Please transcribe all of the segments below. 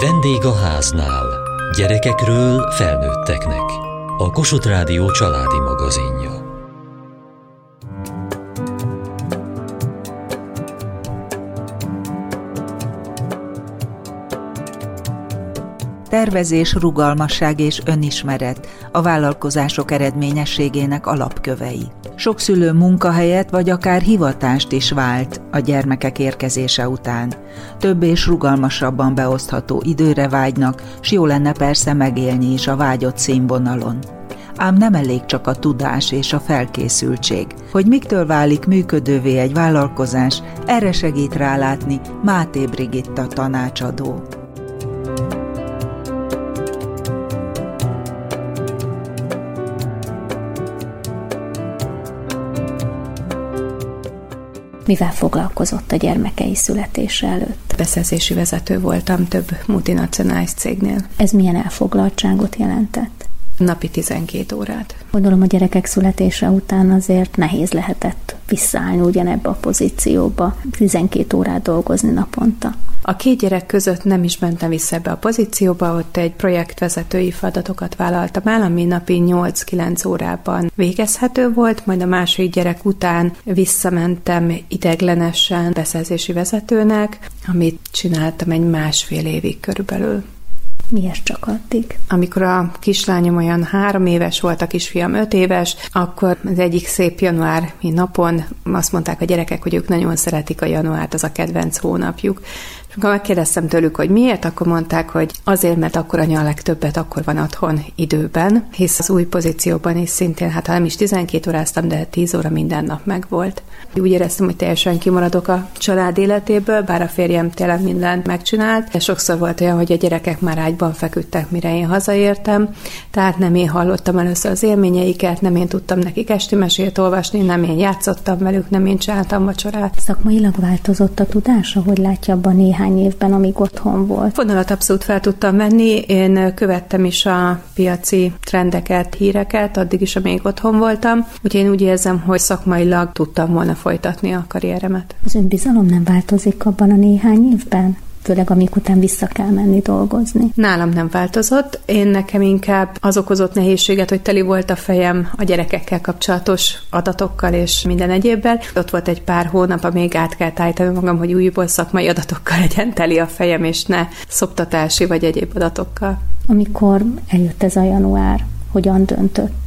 Vendég a háznál. Gyerekekről felnőtteknek. A Kossuth Rádió családi magazinja. Tervezés, rugalmasság és önismeret a vállalkozások eredményességének alapkövei. Sok szülő munkahelyet vagy akár hivatást is vált a gyermekek érkezése után. Több és rugalmasabban beosztható időre vágynak, s jó lenne persze megélni is a vágyott színvonalon. Ám nem elég csak a tudás és a felkészültség. Hogy miktől válik működővé egy vállalkozás, erre segít rálátni Máté Brigitta tanácsadó. Mivel foglalkozott a gyermekei születése előtt? Beszerzési vezető voltam több multinacionális cégnél. Ez milyen elfoglaltságot jelentett? Napi 12 órát. Gondolom a gyerekek születése után azért nehéz lehetett visszaállni ugyanebbe a pozícióba, 12 órát dolgozni naponta. A két gyerek között nem is mentem vissza ebbe a pozícióba, ott egy projektvezetői feladatokat vállaltam el, ami napi 8-9 órában végezhető volt, majd a második gyerek után visszamentem ideglenesen beszerzési vezetőnek, amit csináltam egy másfél évig körülbelül. Miért csak addig? Amikor a kislányom olyan három éves volt, a kisfiam öt éves, akkor az egyik szép januári napon azt mondták a gyerekek, hogy ők nagyon szeretik a januárt, az a kedvenc hónapjuk. És megkérdeztem tőlük, hogy miért, akkor mondták, hogy azért, mert akkor anya a legtöbbet akkor van otthon időben, hisz az új pozícióban is szintén, hát ha nem is 12 óráztam, de 10 óra minden nap megvolt. Úgy éreztem, hogy teljesen kimaradok a család életéből, bár a férjem tényleg mindent megcsinált, de sokszor volt olyan, hogy a gyerekek már ágyban feküdtek, mire én hazaértem, tehát nem én hallottam először az élményeiket, nem én tudtam nekik esti mesét olvasni, nem én játszottam velük, nem én csináltam vacsorát. Szakmailag változott a tudása, hogy látja abban néhány évben, amíg otthon volt? Fonalat abszolút fel tudtam venni, én követtem is a piaci trendeket, híreket, addig is, amíg otthon voltam, úgyhogy én úgy érzem, hogy szakmailag tudtam volna folytatni a karrieremet. Az önbizalom nem változik abban a néhány évben? Főleg amik után vissza kell menni dolgozni. Nálam nem változott. Én nekem inkább az okozott nehézséget, hogy teli volt a fejem a gyerekekkel kapcsolatos adatokkal és minden egyébbel. Ott volt egy pár hónap, amíg át kell tájtani magam, hogy újból szakmai adatokkal legyen teli a fejem, és ne szoptatási vagy egyéb adatokkal. Amikor eljött ez a január, hogyan döntött?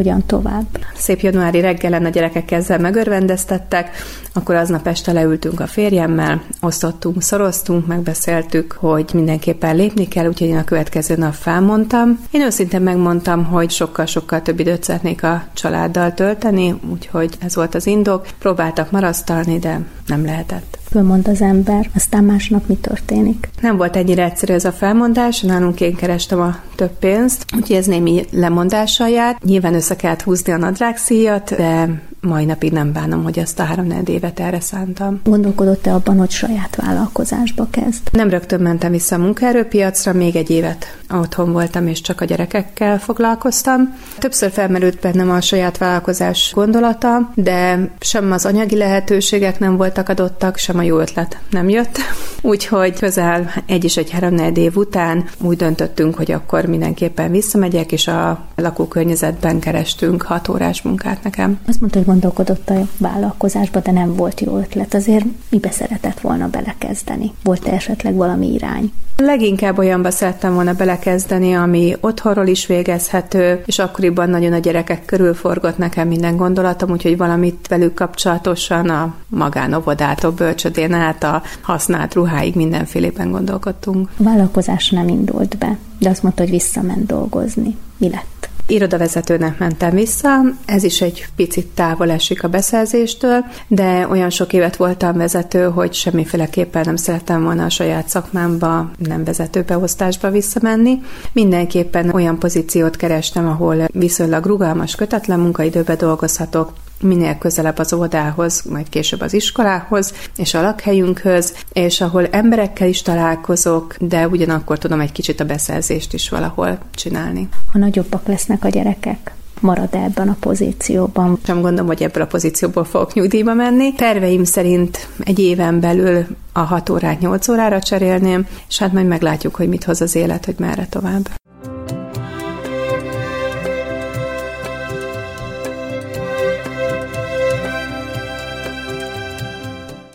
Hogyan tovább. Szép januári reggelen a gyerekek ezzel megörvendeztettek, akkor aznap este leültünk a férjemmel, osztottunk, szoroztunk, megbeszéltük, hogy mindenképpen lépni kell, úgyhogy én a következő nap felmondtam. Én őszintén megmondtam, hogy sokkal-sokkal több időt szeretnék a családdal tölteni, úgyhogy ez volt az indok. Próbáltak marasztalni, de nem lehetett. Fölmond az ember, aztán másnap mi történik? Nem volt ennyire egyszerű ez a felmondás, nálunk én kerestem a több pénzt, úgyhogy ez némi lemondással járt. Nyilván össze kellett húzni a nadrágszíjat, de mai napig nem bánom, hogy ezt a három évet erre szántam. Gondolkodott-e abban, hogy saját vállalkozásba kezd? Nem rögtön mentem vissza a munkaerőpiacra, még egy évet otthon voltam, és csak a gyerekekkel foglalkoztam. Többször felmerült bennem a saját vállalkozás gondolata, de sem az anyagi lehetőségek nem voltak adottak, sem a jó ötlet nem jött. Úgyhogy közel egy és egy három év után úgy döntöttünk, hogy akkor mindenképpen visszamegyek, és a lakókörnyezetben kerestünk hat órás munkát nekem. Azt mondta, hogy gondolkodott a vállalkozásba, de nem volt jó ötlet. Azért mibe szeretett volna belekezdeni? Volt-e esetleg valami irány? Leginkább olyanba szerettem volna belekezdeni, ami otthonról is végezhető, és akkoriban nagyon a gyerekek körül forgott nekem minden gondolatom, úgyhogy valamit velük kapcsolatosan a magánovodától, bölcsödén át a használt ruháig mindenfélében gondolkodtunk. A vállalkozás nem indult be, de azt mondta, hogy visszament dolgozni. Mi lett? Irodavezetőnek mentem vissza, ez is egy picit távol esik a beszerzéstől, de olyan sok évet voltam vezető, hogy semmiféleképpen nem szerettem volna a saját szakmámba, nem vezetőbeosztásba visszamenni. Mindenképpen olyan pozíciót kerestem, ahol viszonylag rugalmas, kötetlen munkaidőbe dolgozhatok, minél közelebb az óvodához, majd később az iskolához, és a lakhelyünkhöz, és ahol emberekkel is találkozok, de ugyanakkor tudom egy kicsit a beszerzést is valahol csinálni. Ha nagyobbak lesznek a gyerekek, marad ebben a pozícióban. Nem gondolom, hogy ebből a pozícióból fogok nyugdíjba menni. Terveim szerint egy éven belül a 6 órát 8 órára cserélném, és hát majd meglátjuk, hogy mit hoz az élet, hogy merre tovább.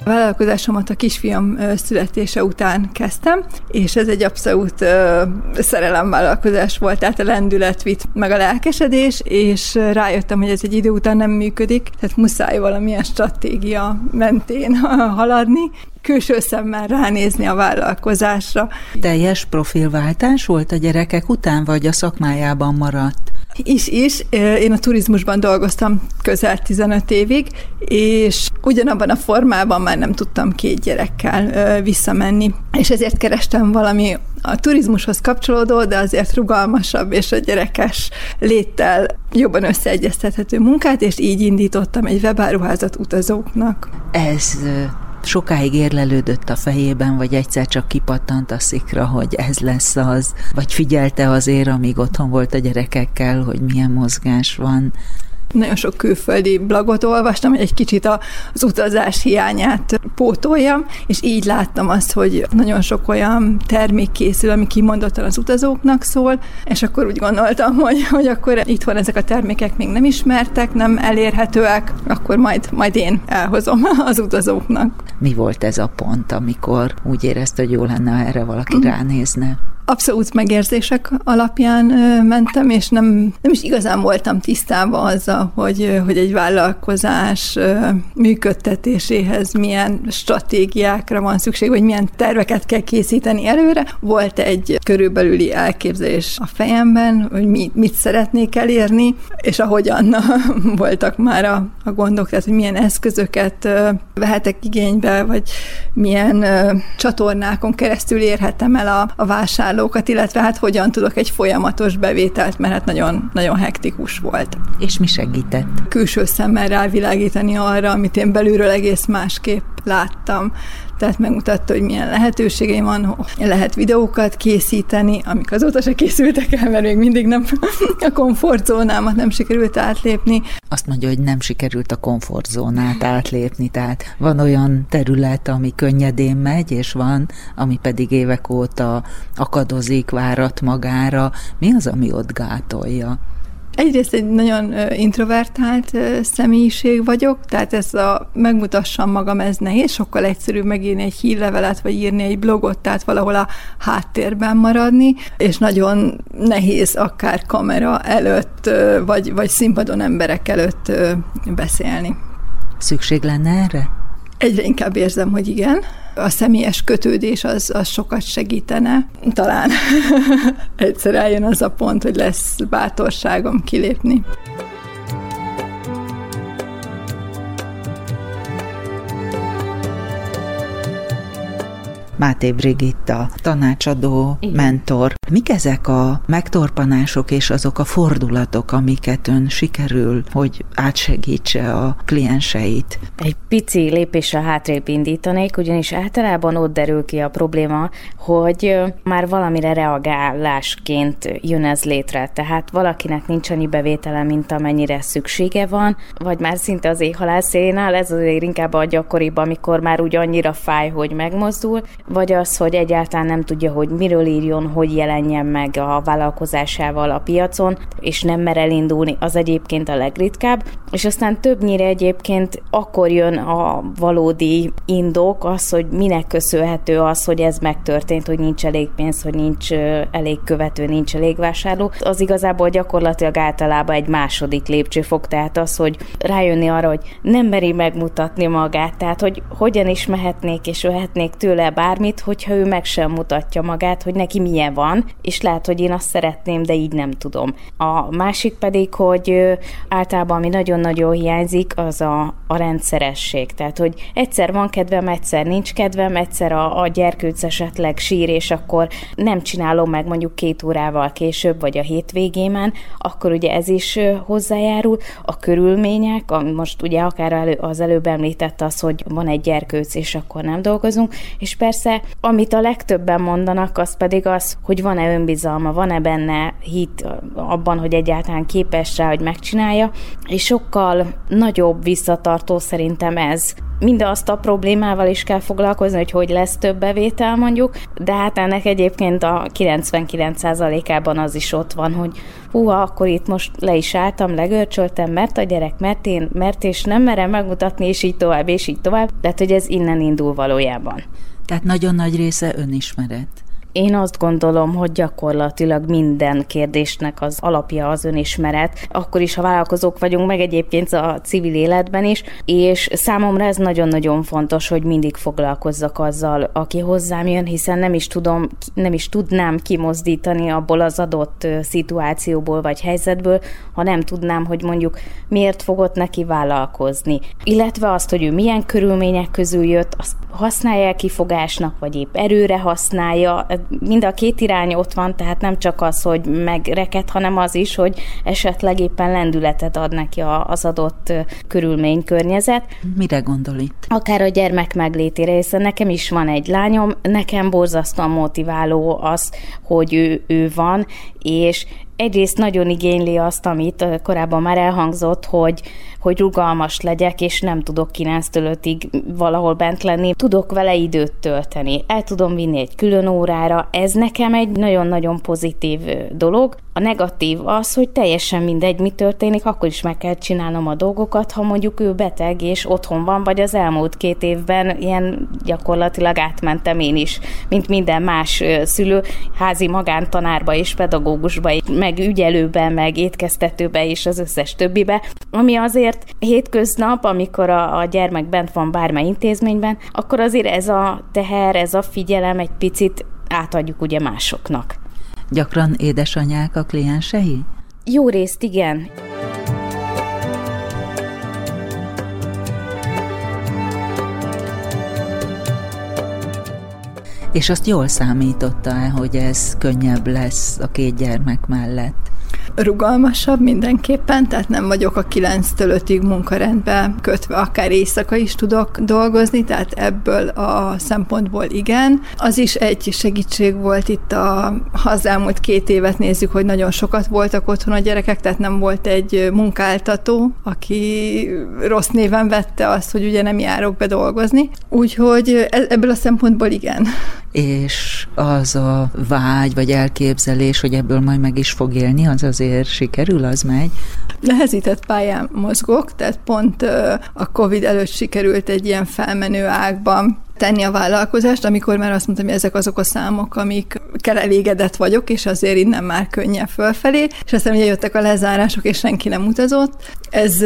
Vállalkozásomat a kisfiam születése után kezdtem, és ez egy abszolút uh, szerelemvállalkozás volt, tehát a lendület vitt meg a lelkesedés, és rájöttem, hogy ez egy idő után nem működik, tehát muszáj valamilyen stratégia mentén haladni, külső szemmel ránézni a vállalkozásra. Teljes profilváltás volt a gyerekek után, vagy a szakmájában maradt? Is, is. Én a turizmusban dolgoztam közel 15 évig, és ugyanabban a formában már nem tudtam két gyerekkel visszamenni. És ezért kerestem valami a turizmushoz kapcsolódó, de azért rugalmasabb és a gyerekes léttel jobban összeegyeztethető munkát, és így indítottam egy webáruházat utazóknak. Ez sokáig érlelődött a fejében, vagy egyszer csak kipattant a szikra, hogy ez lesz az, vagy figyelte azért, amíg otthon volt a gyerekekkel, hogy milyen mozgás van nagyon sok külföldi blogot olvastam, hogy egy kicsit az utazás hiányát pótoljam, és így láttam azt, hogy nagyon sok olyan termék készül, ami kimondottan az utazóknak szól, és akkor úgy gondoltam, hogy, hogy akkor itthon ezek a termékek még nem ismertek, nem elérhetőek, akkor majd, majd én elhozom az utazóknak. Mi volt ez a pont, amikor úgy érezte, hogy jó lenne, ha erre valaki mm. ránézne? Abszolút megérzések alapján mentem, és nem, nem is igazán voltam tisztában azzal, hogy, hogy egy vállalkozás működtetéséhez milyen stratégiákra van szükség, vagy milyen terveket kell készíteni előre. Volt egy körülbelüli elképzelés a fejemben, hogy mi, mit szeretnék elérni, és ahogyan voltak már a, a gondok, tehát hogy milyen eszközöket vehetek igénybe, vagy milyen csatornákon keresztül érhetem el a, a vásárlókat, vásárlókat, illetve hát hogyan tudok egy folyamatos bevételt, mert hát nagyon, nagyon hektikus volt. És mi segített? Külső szemmel rávilágítani arra, amit én belülről egész másképp láttam tehát megmutatta, hogy milyen lehetőségeim van, lehet videókat készíteni, amik azóta se készültek el, mert még mindig nem a komfortzónámat nem sikerült átlépni. Azt mondja, hogy nem sikerült a komfortzónát átlépni, tehát van olyan terület, ami könnyedén megy, és van, ami pedig évek óta akadozik, várat magára. Mi az, ami ott gátolja? Egyrészt egy nagyon introvertált személyiség vagyok, tehát ez a megmutassam magam, ez nehéz, sokkal egyszerűbb megírni egy hírlevelet, vagy írni egy blogot, tehát valahol a háttérben maradni, és nagyon nehéz akár kamera előtt, vagy, vagy színpadon emberek előtt beszélni. Szükség lenne erre? Egyre inkább érzem, hogy igen a személyes kötődés az, az sokat segítene. Talán egyszer eljön az a pont, hogy lesz bátorságom kilépni. Máté Brigitta, tanácsadó, Igen. mentor. Mik ezek a megtorpanások és azok a fordulatok, amiket ön sikerül, hogy átsegítse a klienseit? Egy pici lépésre hátrébb indítanék, ugyanis általában ott derül ki a probléma, hogy már valamire reagálásként jön ez létre. Tehát valakinek nincs annyi bevétele, mint amennyire szüksége van, vagy már szinte az éjhalászénál, ez azért inkább a gyakoribb, amikor már úgy annyira fáj, hogy megmozdul, vagy az, hogy egyáltalán nem tudja, hogy miről írjon, hogy jelenjen meg a vállalkozásával a piacon, és nem mer elindulni, az egyébként a legritkább. És aztán többnyire egyébként akkor jön a valódi indok, az, hogy minek köszönhető az, hogy ez megtörtént, hogy nincs elég pénz, hogy nincs elég követő, nincs elég vásárló. Az igazából gyakorlatilag általában egy második lépcsőfok, tehát az, hogy rájönni arra, hogy nem meri megmutatni magát, tehát hogy hogyan is mehetnék és vehetnék tőle bár bármit, hogyha ő meg sem mutatja magát, hogy neki milyen van, és lehet, hogy én azt szeretném, de így nem tudom. A másik pedig, hogy általában ami nagyon-nagyon hiányzik, az a, a rendszeresség. Tehát, hogy egyszer van kedvem, egyszer nincs kedvem, egyszer a, a gyerkőc esetleg sír, és akkor nem csinálom meg mondjuk két órával később, vagy a hétvégémen, akkor ugye ez is hozzájárul. A körülmények, most ugye akár az előbb említett az, hogy van egy gyerkőc, és akkor nem dolgozunk, és persze, amit a legtöbben mondanak, az pedig az, hogy van van-e önbizalma, van-e benne hit abban, hogy egyáltalán képes rá, hogy megcsinálja, és sokkal nagyobb visszatartó szerintem ez, mindazt a problémával is kell foglalkozni, hogy hogy lesz több bevétel mondjuk, de hát ennek egyébként a 99%-ában az is ott van, hogy húha, akkor itt most le is álltam, legörcsöltem, mert a gyerek, mert én, mert és nem merem megmutatni, és így tovább, és így tovább. Tehát, hogy ez innen indul valójában. Tehát nagyon nagy része önismeret. Én azt gondolom, hogy gyakorlatilag minden kérdésnek az alapja az önismeret, akkor is, ha vállalkozók vagyunk, meg egyébként a civil életben is, és számomra ez nagyon-nagyon fontos, hogy mindig foglalkozzak azzal, aki hozzám jön, hiszen nem is tudom, nem is tudnám kimozdítani abból az adott szituációból vagy helyzetből, ha nem tudnám, hogy mondjuk miért fogott neki vállalkozni. Illetve azt, hogy ő milyen körülmények közül jött, azt használja kifogásnak, vagy épp erőre használja, mind a két irány ott van, tehát nem csak az, hogy megreket, hanem az is, hogy esetleg éppen lendületet ad neki az adott körülménykörnyezet. Mire gondol itt? Akár a gyermek meglétére, hiszen nekem is van egy lányom, nekem borzasztóan motiváló az, hogy ő, ő van, és egyrészt nagyon igényli azt, amit korábban már elhangzott, hogy, hogy rugalmas legyek, és nem tudok 9-től 5-ig valahol bent lenni. Tudok vele időt tölteni, el tudom vinni egy külön órára. Ez nekem egy nagyon-nagyon pozitív dolog. A negatív az, hogy teljesen mindegy, mi történik, akkor is meg kell csinálnom a dolgokat, ha mondjuk ő beteg és otthon van, vagy az elmúlt két évben ilyen gyakorlatilag átmentem én is, mint minden más szülő, házi magántanárba és pedagógusba, meg ügyelőbe, meg étkeztetőbe és az összes többibe, ami azért hétköznap, amikor a, a gyermek bent van bármely intézményben, akkor azért ez a teher, ez a figyelem egy picit átadjuk ugye másoknak. Gyakran édesanyák a kliensei? Jó részt igen. És azt jól számította-e, hogy ez könnyebb lesz a két gyermek mellett? Rugalmasabb mindenképpen, tehát nem vagyok a 9-től 5-ig munkarendbe kötve, akár éjszaka is tudok dolgozni, tehát ebből a szempontból igen. Az is egy segítség volt itt, a, ha az elmúlt két évet nézzük, hogy nagyon sokat voltak otthon a gyerekek, tehát nem volt egy munkáltató, aki rossz néven vette azt, hogy ugye nem járok be dolgozni. Úgyhogy e, ebből a szempontból igen. És az a vágy vagy elképzelés, hogy ebből majd meg is fog élni, az azért azért sikerül, az megy? Nehezített pályán mozgok, tehát pont a Covid előtt sikerült egy ilyen felmenő ágban tenni a vállalkozást, amikor már azt mondtam, hogy ezek azok a számok, amikkel elégedett vagyok, és azért innen már könnyebb fölfelé, és aztán ugye jöttek a lezárások, és senki nem utazott. Ez,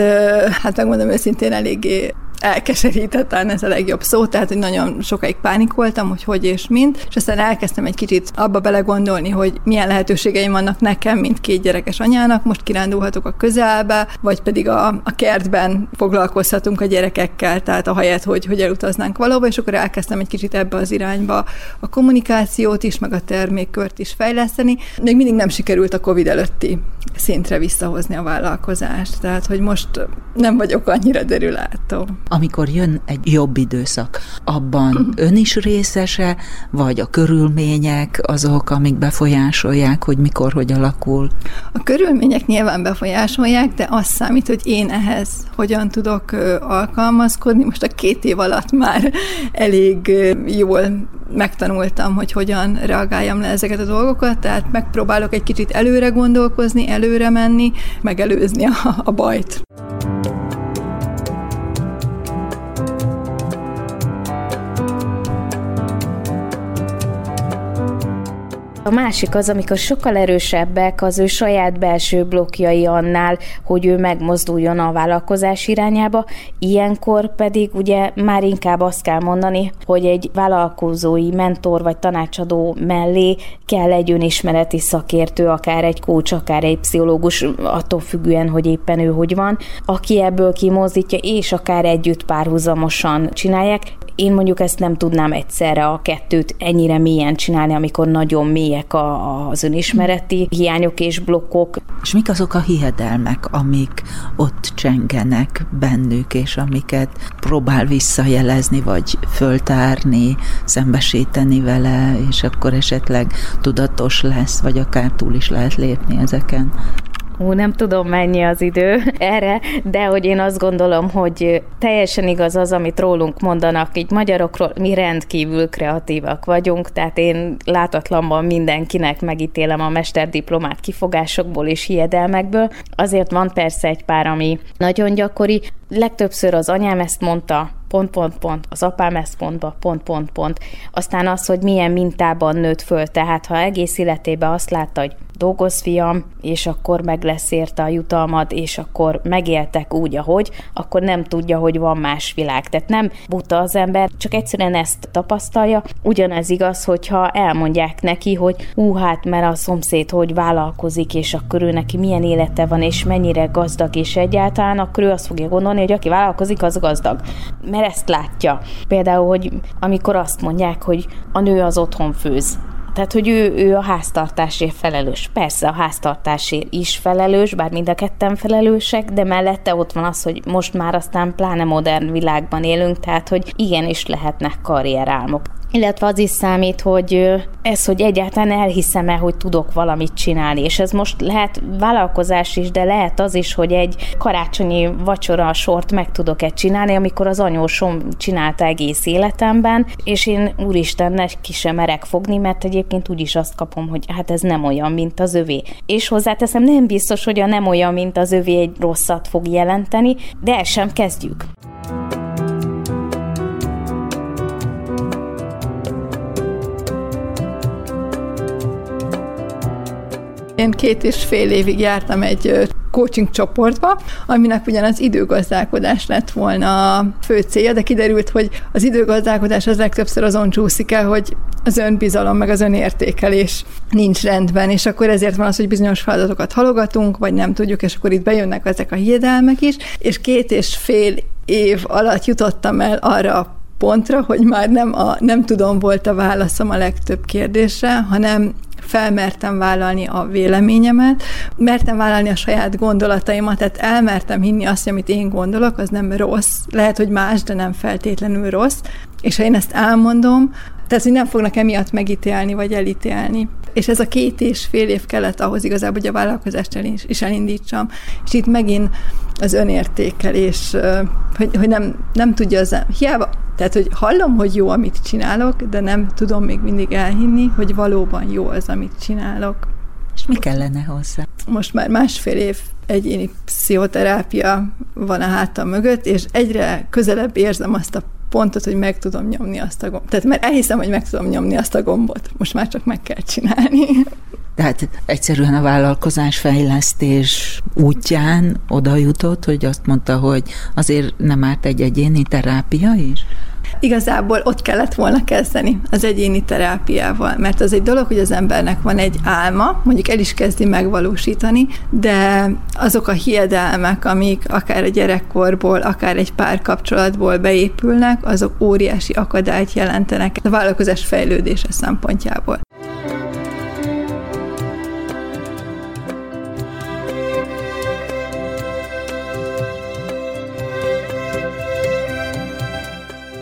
hát megmondom őszintén, eléggé elkeserített, ez a legjobb szó, tehát hogy nagyon sokáig pánikoltam, hogy hogy és mint, és aztán elkezdtem egy kicsit abba belegondolni, hogy milyen lehetőségeim vannak nekem, mint két gyerekes anyának, most kirándulhatok a közelbe, vagy pedig a, a kertben foglalkozhatunk a gyerekekkel, tehát a helyet, hogy, hogy elutaznánk valahova, és akkor elkezdtem egy kicsit ebbe az irányba a kommunikációt is, meg a termékkört is fejleszteni. Még mindig nem sikerült a COVID előtti szintre visszahozni a vállalkozást, tehát hogy most nem vagyok annyira derülátó amikor jön egy jobb időszak, abban ön is részese, vagy a körülmények azok, amik befolyásolják, hogy mikor, hogy alakul? A körülmények nyilván befolyásolják, de az számít, hogy én ehhez hogyan tudok alkalmazkodni. Most a két év alatt már elég jól megtanultam, hogy hogyan reagáljam le ezeket a dolgokat, tehát megpróbálok egy kicsit előre gondolkozni, előre menni, megelőzni a, a bajt. A másik az, amikor sokkal erősebbek az ő saját belső blokkjai annál, hogy ő megmozduljon a vállalkozás irányába, ilyenkor pedig ugye már inkább azt kell mondani, hogy egy vállalkozói mentor vagy tanácsadó mellé kell egy önismereti szakértő, akár egy kócs, akár egy pszichológus, attól függően, hogy éppen ő hogy van, aki ebből kimozdítja, és akár együtt párhuzamosan csinálják, én mondjuk ezt nem tudnám egyszerre a kettőt ennyire mélyen csinálni, amikor nagyon mélyek a, az önismereti hiányok és blokkok. És mik azok a hiedelmek, amik ott csengenek bennük, és amiket próbál visszajelezni, vagy föltárni, szembesíteni vele, és akkor esetleg tudatos lesz, vagy akár túl is lehet lépni ezeken? Ú, nem tudom mennyi az idő erre, de hogy én azt gondolom, hogy teljesen igaz az, amit rólunk mondanak, így magyarokról, mi rendkívül kreatívak vagyunk, tehát én látatlanban mindenkinek megítélem a mesterdiplomát kifogásokból és hiedelmekből. Azért van persze egy pár, ami nagyon gyakori. Legtöbbször az anyám ezt mondta, pont, pont, pont, az apám ezt mondta, pont, pont, pont. Aztán az, hogy milyen mintában nőtt föl, tehát ha egész életében azt látta, hogy dolgozz fiam, és akkor meg lesz érte a jutalmad, és akkor megéltek úgy, ahogy, akkor nem tudja, hogy van más világ. Tehát nem buta az ember, csak egyszerűen ezt tapasztalja. Ugyanez igaz, hogyha elmondják neki, hogy ú, hát mert a szomszéd hogy vállalkozik, és akkor ő neki milyen élete van, és mennyire gazdag, és egyáltalán, akkor ő azt fogja gondolni, hogy aki vállalkozik, az gazdag. Mert ezt látja. Például, hogy amikor azt mondják, hogy a nő az otthon főz, tehát, hogy ő, ő a háztartásért felelős. Persze a háztartásért is felelős, bár mind a ketten felelősek, de mellette ott van az, hogy most már aztán pláne modern világban élünk, tehát, hogy igenis lehetnek karrierálmok. Illetve az is számít, hogy ez, hogy egyáltalán elhiszem-e, hogy tudok valamit csinálni. És ez most lehet vállalkozás is, de lehet az is, hogy egy karácsonyi vacsora sort meg tudok-e csinálni, amikor az anyósom csinálta egész életemben, és én úristen, ki sem merek fogni, mert egyébként úgyis azt kapom, hogy hát ez nem olyan, mint az övé. És hozzáteszem, nem biztos, hogy a nem olyan, mint az övé egy rosszat fog jelenteni, de el sem kezdjük. Én két és fél évig jártam egy coaching csoportba, aminek ugyan az időgazdálkodás lett volna a fő célja, de kiderült, hogy az időgazdálkodás az legtöbbször azon csúszik el, hogy az önbizalom meg az önértékelés nincs rendben, és akkor ezért van az, hogy bizonyos feladatokat halogatunk, vagy nem tudjuk, és akkor itt bejönnek ezek a hiedelmek is, és két és fél év alatt jutottam el arra a pontra, hogy már nem, a, nem tudom volt a válaszom a legtöbb kérdésre, hanem felmertem vállalni a véleményemet, mertem vállalni a saját gondolataimat, tehát elmertem hinni azt, amit én gondolok, az nem rossz. Lehet, hogy más, de nem feltétlenül rossz. És ha én ezt elmondom, tehát, hogy nem fognak emiatt megítélni vagy elítélni. És ez a két és fél év kellett ahhoz igazából, hogy a vállalkozást el is elindítsam. És itt megint az önértékelés, hogy, hogy nem, nem tudja az, hiába, tehát, hogy hallom, hogy jó, amit csinálok, de nem tudom még mindig elhinni, hogy valóban jó az, amit csinálok. És mi kellene hozzá? Most már másfél év egyéni pszichoterápia van a hátam mögött, és egyre közelebb érzem azt a pontot, hogy meg tudom nyomni azt a gombot. Tehát mert elhiszem, hogy meg tudom nyomni azt a gombot. Most már csak meg kell csinálni. Tehát egyszerűen a vállalkozás fejlesztés útján oda jutott, hogy azt mondta, hogy azért nem árt egy egyéni terápia is? Igazából ott kellett volna kezdeni az egyéni terápiával, mert az egy dolog, hogy az embernek van egy álma, mondjuk el is kezdi megvalósítani, de azok a hiedelmek, amik akár a gyerekkorból, akár egy párkapcsolatból beépülnek, azok óriási akadályt jelentenek a vállalkozás fejlődése szempontjából.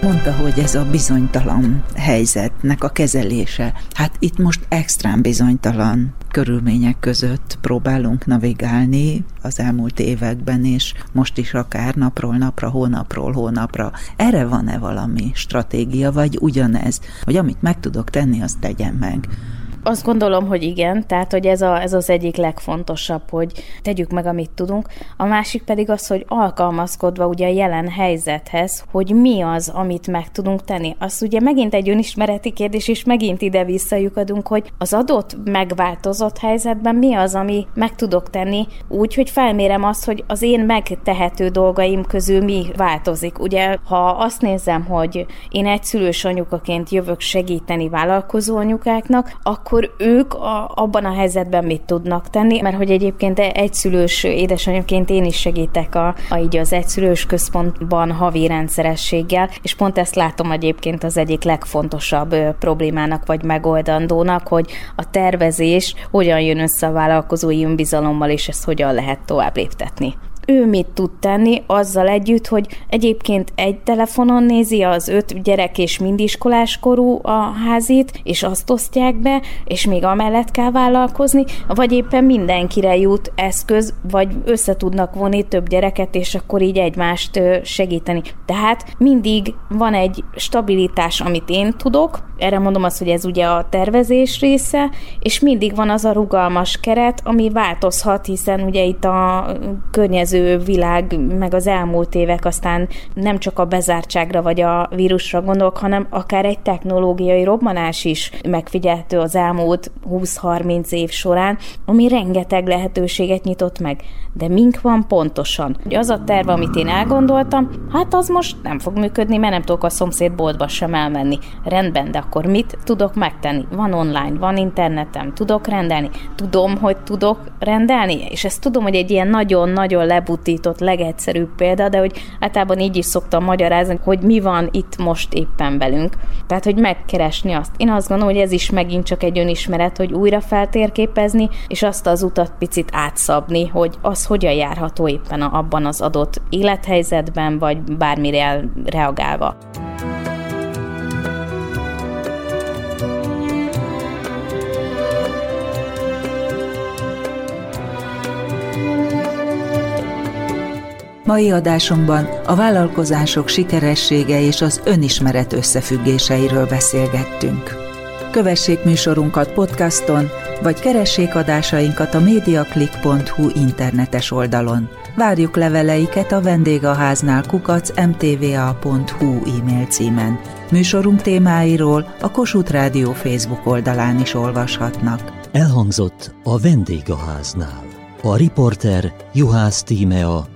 Mondta, hogy ez a bizonytalan helyzetnek a kezelése. Hát itt most extrán bizonytalan körülmények között próbálunk navigálni az elmúlt években, és most is akár napról napra, hónapról hónapra. Erre van-e valami stratégia, vagy ugyanez, hogy amit meg tudok tenni, azt tegyem meg? Azt gondolom, hogy igen, tehát hogy ez, a, ez az egyik legfontosabb, hogy tegyük meg, amit tudunk. A másik pedig az, hogy alkalmazkodva ugye a jelen helyzethez, hogy mi az, amit meg tudunk tenni. Az ugye megint egy önismereti kérdés, és megint ide visszajukadunk, hogy az adott megváltozott helyzetben mi az, ami meg tudok tenni, úgy, hogy felmérem azt, hogy az én megtehető dolgaim közül mi változik. Ugye, ha azt nézem, hogy én egy szülős anyukaként jövök segíteni vállalkozó anyukáknak, akkor akkor ők a, abban a helyzetben mit tudnak tenni, mert hogy egyébként egyszülős édesanyjaként én is segítek a, a így az egyszülős központban havi rendszerességgel, és pont ezt látom egyébként az egyik legfontosabb problémának vagy megoldandónak, hogy a tervezés hogyan jön össze a vállalkozói önbizalommal, és ezt hogyan lehet tovább léptetni ő mit tud tenni azzal együtt, hogy egyébként egy telefonon nézi az öt gyerek és mindiskolás korú a házit, és azt osztják be, és még amellett kell vállalkozni, vagy éppen mindenkire jut eszköz, vagy össze tudnak vonni több gyereket, és akkor így egymást segíteni. Tehát mindig van egy stabilitás, amit én tudok, erre mondom azt, hogy ez ugye a tervezés része, és mindig van az a rugalmas keret, ami változhat, hiszen ugye itt a környező világ, meg az elmúlt évek aztán nem csak a bezártságra vagy a vírusra gondolok, hanem akár egy technológiai robbanás is megfigyelhető az elmúlt 20-30 év során, ami rengeteg lehetőséget nyitott meg. De mink van pontosan? Hogy az a terv, amit én elgondoltam, hát az most nem fog működni, mert nem tudok a szomszéd boltba sem elmenni. Rendben, de akkor mit tudok megtenni? Van online, van internetem, tudok rendelni, tudom, hogy tudok rendelni, és ezt tudom, hogy egy ilyen nagyon-nagyon leb lebutított, legegyszerűbb példa, de hogy általában így is szoktam magyarázni, hogy mi van itt most éppen velünk. Tehát, hogy megkeresni azt. Én azt gondolom, hogy ez is megint csak egy önismeret, hogy újra feltérképezni, és azt az utat picit átszabni, hogy az hogyan járható éppen abban az adott élethelyzetben, vagy bármire reagálva. Mai adásunkban a vállalkozások sikeressége és az önismeret összefüggéseiről beszélgettünk. Kövessék műsorunkat podcaston, vagy keressék adásainkat a mediaclick.hu internetes oldalon. Várjuk leveleiket a vendégháznál kukac mtva.hu e-mail címen. Műsorunk témáiról a Kossuth Rádió Facebook oldalán is olvashatnak. Elhangzott a vendégháznál. A riporter Juhász Tímea